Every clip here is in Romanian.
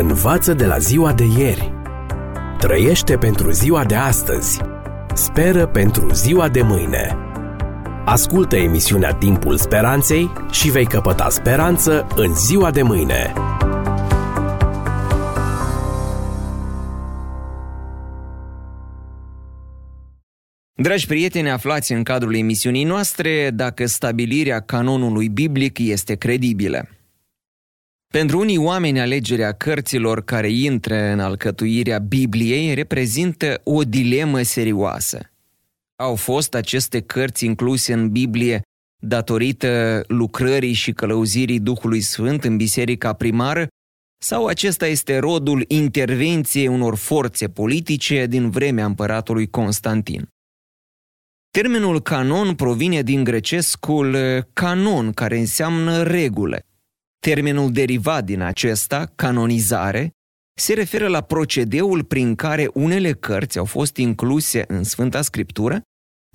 Învață de la ziua de ieri. Trăiește pentru ziua de astăzi. Speră pentru ziua de mâine. Ascultă emisiunea Timpul Speranței și vei căpăta speranță în ziua de mâine. Dragi prieteni, aflați în cadrul emisiunii noastre dacă stabilirea canonului biblic este credibilă. Pentru unii oameni, alegerea cărților care intră în alcătuirea Bibliei reprezintă o dilemă serioasă. Au fost aceste cărți incluse în Biblie datorită lucrării și călăuzirii Duhului Sfânt în biserica primară sau acesta este rodul intervenției unor forțe politice din vremea împăratului Constantin? Termenul canon provine din grecescul canon, care înseamnă regulă. Termenul derivat din acesta, canonizare, se referă la procedeul prin care unele cărți au fost incluse în Sfânta Scriptură,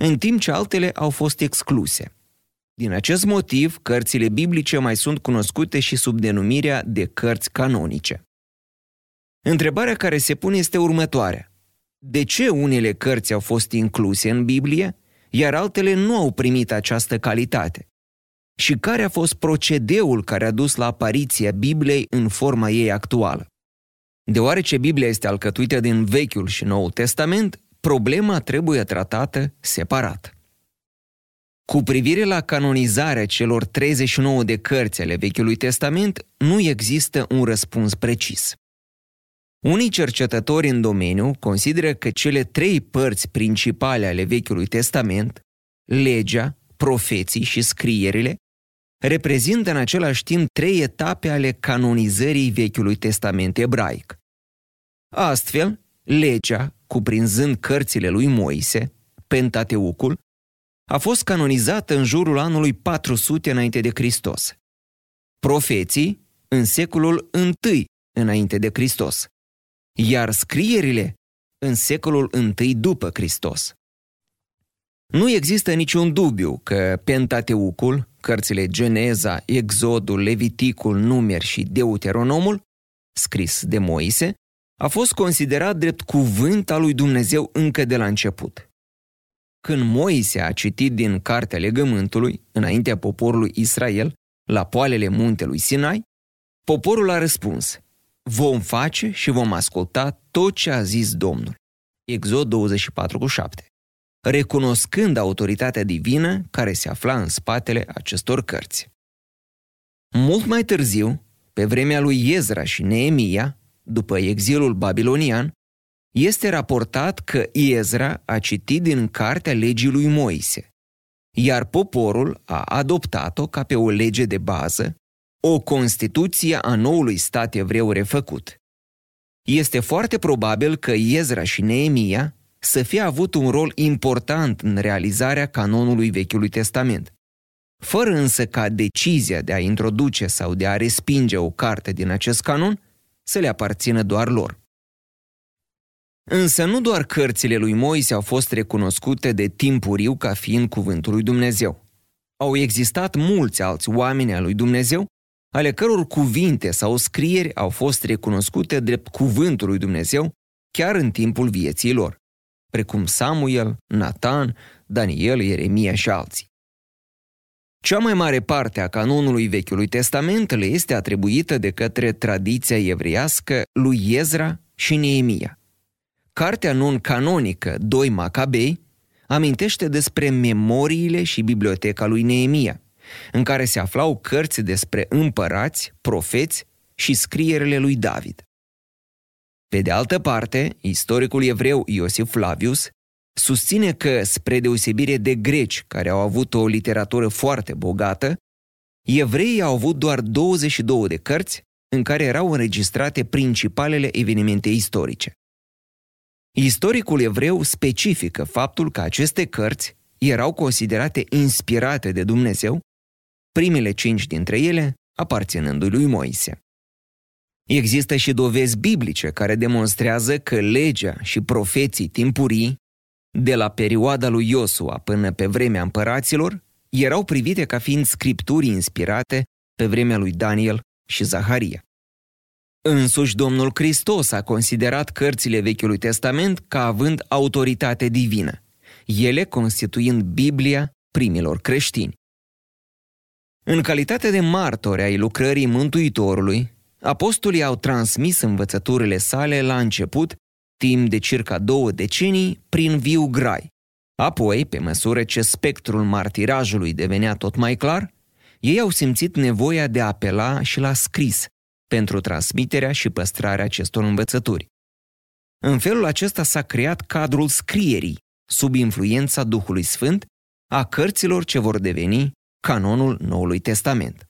în timp ce altele au fost excluse. Din acest motiv, cărțile biblice mai sunt cunoscute și sub denumirea de cărți canonice. Întrebarea care se pune este următoarea. De ce unele cărți au fost incluse în Biblie, iar altele nu au primit această calitate? Și care a fost procedeul care a dus la apariția Bibliei în forma ei actuală. Deoarece Biblia este alcătuită din Vechiul și Noul Testament, problema trebuie tratată separat. Cu privire la canonizarea celor 39 de cărți ale Vechiului Testament, nu există un răspuns precis. Unii cercetători în domeniu consideră că cele trei părți principale ale Vechiului Testament, legea, profeții și scrierile, reprezintă în același timp trei etape ale canonizării Vechiului Testament ebraic. Astfel, legea, cuprinzând cărțile lui Moise, Pentateucul, a fost canonizată în jurul anului 400 înainte de Hristos. Profeții în secolul I înainte de Hristos, iar scrierile în secolul I după Hristos. Nu există niciun dubiu că Pentateucul, cărțile Geneza, Exodul, Leviticul, Numer și Deuteronomul, scris de Moise, a fost considerat drept cuvânt al lui Dumnezeu încă de la început. Când Moise a citit din Cartea Legământului, înaintea poporului Israel, la poalele muntelui Sinai, poporul a răspuns, vom face și vom asculta tot ce a zis Domnul. Exod 24 cu 7 recunoscând autoritatea divină care se afla în spatele acestor cărți. Mult mai târziu, pe vremea lui Ezra și Neemia, după exilul babilonian, este raportat că Ezra a citit din cartea legii lui Moise, iar poporul a adoptat-o ca pe o lege de bază, o constituție a noului stat evreu refăcut. Este foarte probabil că Ezra și Neemia să fie avut un rol important în realizarea canonului Vechiului Testament. Fără însă ca decizia de a introduce sau de a respinge o carte din acest canon să le aparțină doar lor. Însă nu doar cărțile lui Moise au fost recunoscute de timpuriu ca fiind cuvântul lui Dumnezeu. Au existat mulți alți oameni al lui Dumnezeu, ale căror cuvinte sau scrieri au fost recunoscute drept cuvântul lui Dumnezeu chiar în timpul vieții lor precum Samuel, Nathan, Daniel, Ieremia și alții. Cea mai mare parte a canonului Vechiului Testament le este atribuită de către tradiția evreiască lui Ezra și Neemia. Cartea non-canonică 2 Macabei amintește despre memoriile și biblioteca lui Neemia, în care se aflau cărți despre împărați, profeți și scrierile lui David. Pe de altă parte, istoricul evreu Iosif Flavius susține că, spre deosebire de greci, care au avut o literatură foarte bogată, evreii au avut doar 22 de cărți în care erau înregistrate principalele evenimente istorice. Istoricul evreu specifică faptul că aceste cărți erau considerate inspirate de Dumnezeu, primele cinci dintre ele aparținându lui Moise. Există și dovezi biblice care demonstrează că legea și profeții timpurii, de la perioada lui Iosua până pe vremea împăraților, erau privite ca fiind scripturi inspirate pe vremea lui Daniel și Zaharia. Însuși Domnul Hristos a considerat cărțile Vechiului Testament ca având autoritate divină, ele constituind Biblia primilor creștini. În calitate de martori ai lucrării Mântuitorului, apostolii au transmis învățăturile sale la început, timp de circa două decenii, prin viu grai. Apoi, pe măsură ce spectrul martirajului devenea tot mai clar, ei au simțit nevoia de a apela și la scris pentru transmiterea și păstrarea acestor învățături. În felul acesta s-a creat cadrul scrierii, sub influența Duhului Sfânt, a cărților ce vor deveni canonul Noului Testament.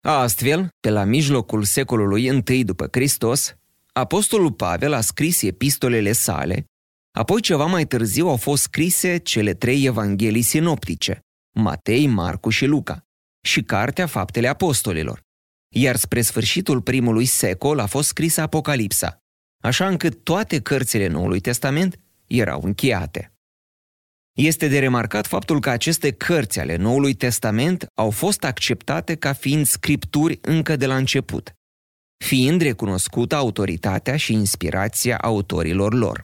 Astfel, pe la mijlocul secolului I după Hristos, Apostolul Pavel a scris epistolele sale, apoi ceva mai târziu au fost scrise cele trei evanghelii sinoptice, Matei, Marcu și Luca, și Cartea Faptele Apostolilor. Iar spre sfârșitul primului secol a fost scrisă Apocalipsa, așa încât toate cărțile Noului Testament erau încheiate. Este de remarcat faptul că aceste cărți ale Noului Testament au fost acceptate ca fiind scripturi încă de la început, fiind recunoscută autoritatea și inspirația autorilor lor.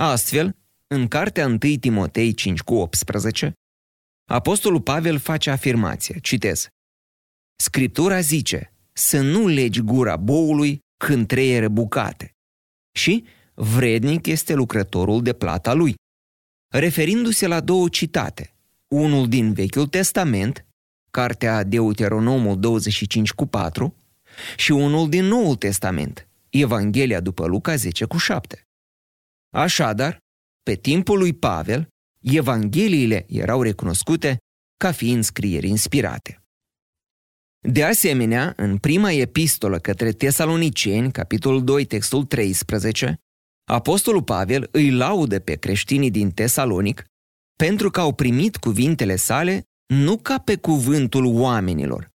Astfel, în cartea 1 Timotei 5 cu 18, Apostolul Pavel face afirmație, citez, Scriptura zice să nu legi gura boului când trăie bucate și vrednic este lucrătorul de plata lui referindu-se la două citate, unul din Vechiul Testament, cartea Deuteronomul 25 cu 4, și unul din Noul Testament, Evanghelia după Luca 10 cu 7. Așadar, pe timpul lui Pavel, Evangheliile erau recunoscute ca fiind scrieri inspirate. De asemenea, în prima epistolă către Tesaloniceni, capitolul 2, textul 13, Apostolul Pavel îi laudă pe creștinii din Tesalonic pentru că au primit cuvintele sale nu ca pe cuvântul oamenilor,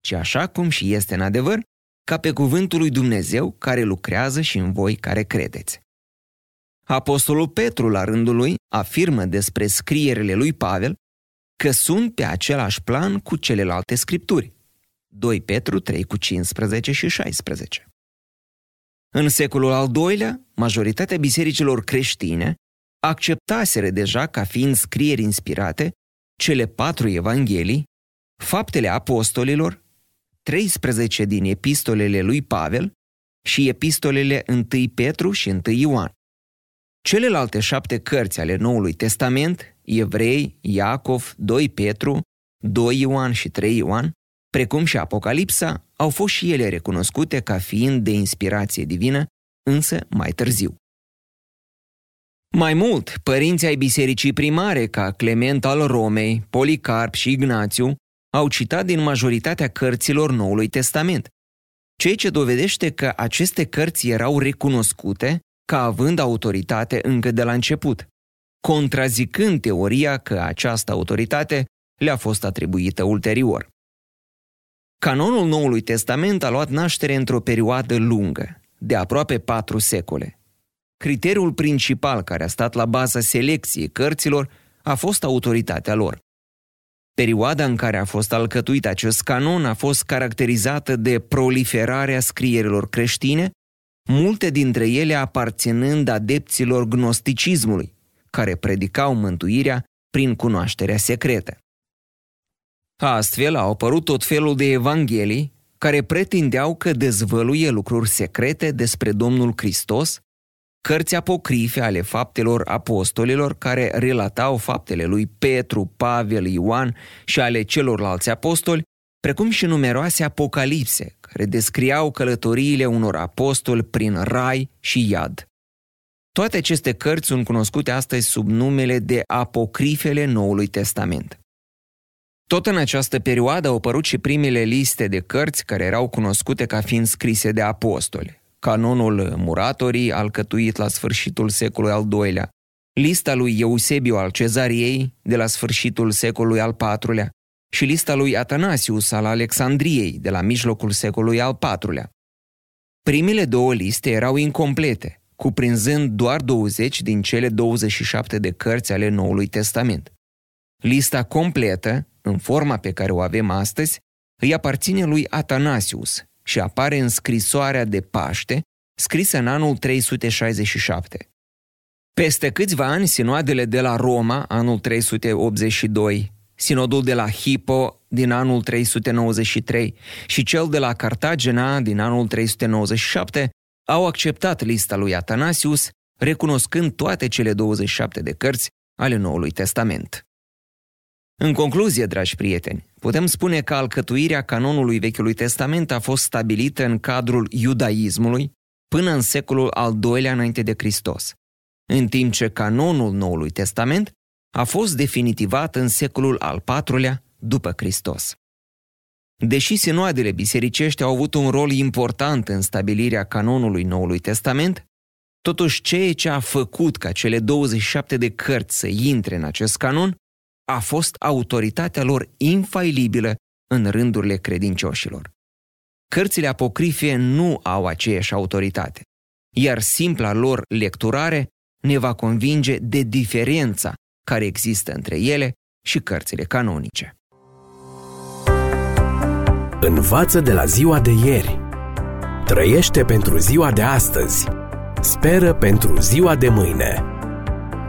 ci așa cum și este în adevăr, ca pe cuvântul lui Dumnezeu care lucrează și în voi care credeți. Apostolul Petru, la rândul lui, afirmă despre scrierile lui Pavel că sunt pe același plan cu celelalte scripturi. 2 Petru 3 cu 15 și 16. În secolul al doilea, majoritatea bisericilor creștine acceptaseră deja ca fiind scrieri inspirate cele patru evanghelii, faptele apostolilor, 13 din epistolele lui Pavel și epistolele 1 Petru și 1 Ioan. Celelalte șapte cărți ale Noului Testament, Evrei, Iacov, 2 Petru, 2 Ioan și 3 Ioan, precum și Apocalipsa, au fost și ele recunoscute ca fiind de inspirație divină, însă mai târziu. Mai mult, părinții ai bisericii primare, ca Clement al Romei, Policarp și Ignațiu, au citat din majoritatea cărților Noului Testament, ceea ce dovedește că aceste cărți erau recunoscute ca având autoritate încă de la început, contrazicând teoria că această autoritate le-a fost atribuită ulterior. Canonul Noului Testament a luat naștere într-o perioadă lungă, de aproape patru secole. Criteriul principal care a stat la baza selecției cărților a fost autoritatea lor. Perioada în care a fost alcătuit acest canon a fost caracterizată de proliferarea scrierilor creștine, multe dintre ele aparținând adepților gnosticismului, care predicau mântuirea prin cunoașterea secretă. Astfel au apărut tot felul de evanghelii care pretindeau că dezvăluie lucruri secrete despre Domnul Hristos, cărți apocrife ale faptelor apostolilor care relatau faptele lui Petru, Pavel, Ioan și ale celorlalți apostoli, precum și numeroase apocalipse care descriau călătoriile unor apostoli prin rai și iad. Toate aceste cărți sunt cunoscute astăzi sub numele de apocrifele Noului Testament. Tot în această perioadă au apărut și primele liste de cărți care erau cunoscute ca fiind scrise de apostoli. Canonul Muratorii, alcătuit la sfârșitul secolului al II-lea, lista lui Eusebiu al Cezariei, de la sfârșitul secolului al IV-lea, și lista lui Atanasius al Alexandriei, de la mijlocul secolului al IV-lea. Primele două liste erau incomplete, cuprinzând doar 20 din cele 27 de cărți ale Noului Testament. Lista completă în forma pe care o avem astăzi, îi aparține lui Atanasius, și apare în scrisoarea de Paște, scrisă în anul 367. Peste câțiva ani, sinoadele de la Roma, anul 382, sinodul de la Hippo din anul 393 și cel de la Cartagena din anul 397 au acceptat lista lui Atanasius, recunoscând toate cele 27 de cărți ale Noului Testament. În concluzie, dragi prieteni, putem spune că alcătuirea canonului Vechiului Testament a fost stabilită în cadrul iudaismului până în secolul al II-lea înainte de Hristos, în timp ce canonul Noului Testament a fost definitivat în secolul al IV-lea după Hristos. Deși sinoadele bisericești au avut un rol important în stabilirea canonului Noului Testament, totuși ceea ce a făcut ca cele 27 de cărți să intre în acest canon a fost autoritatea lor infailibilă în rândurile credincioșilor. Cărțile apocrife nu au aceeași autoritate, iar simpla lor lecturare ne va convinge de diferența care există între ele și cărțile canonice. Învață de la ziua de ieri. Trăiește pentru ziua de astăzi. Speră pentru ziua de mâine.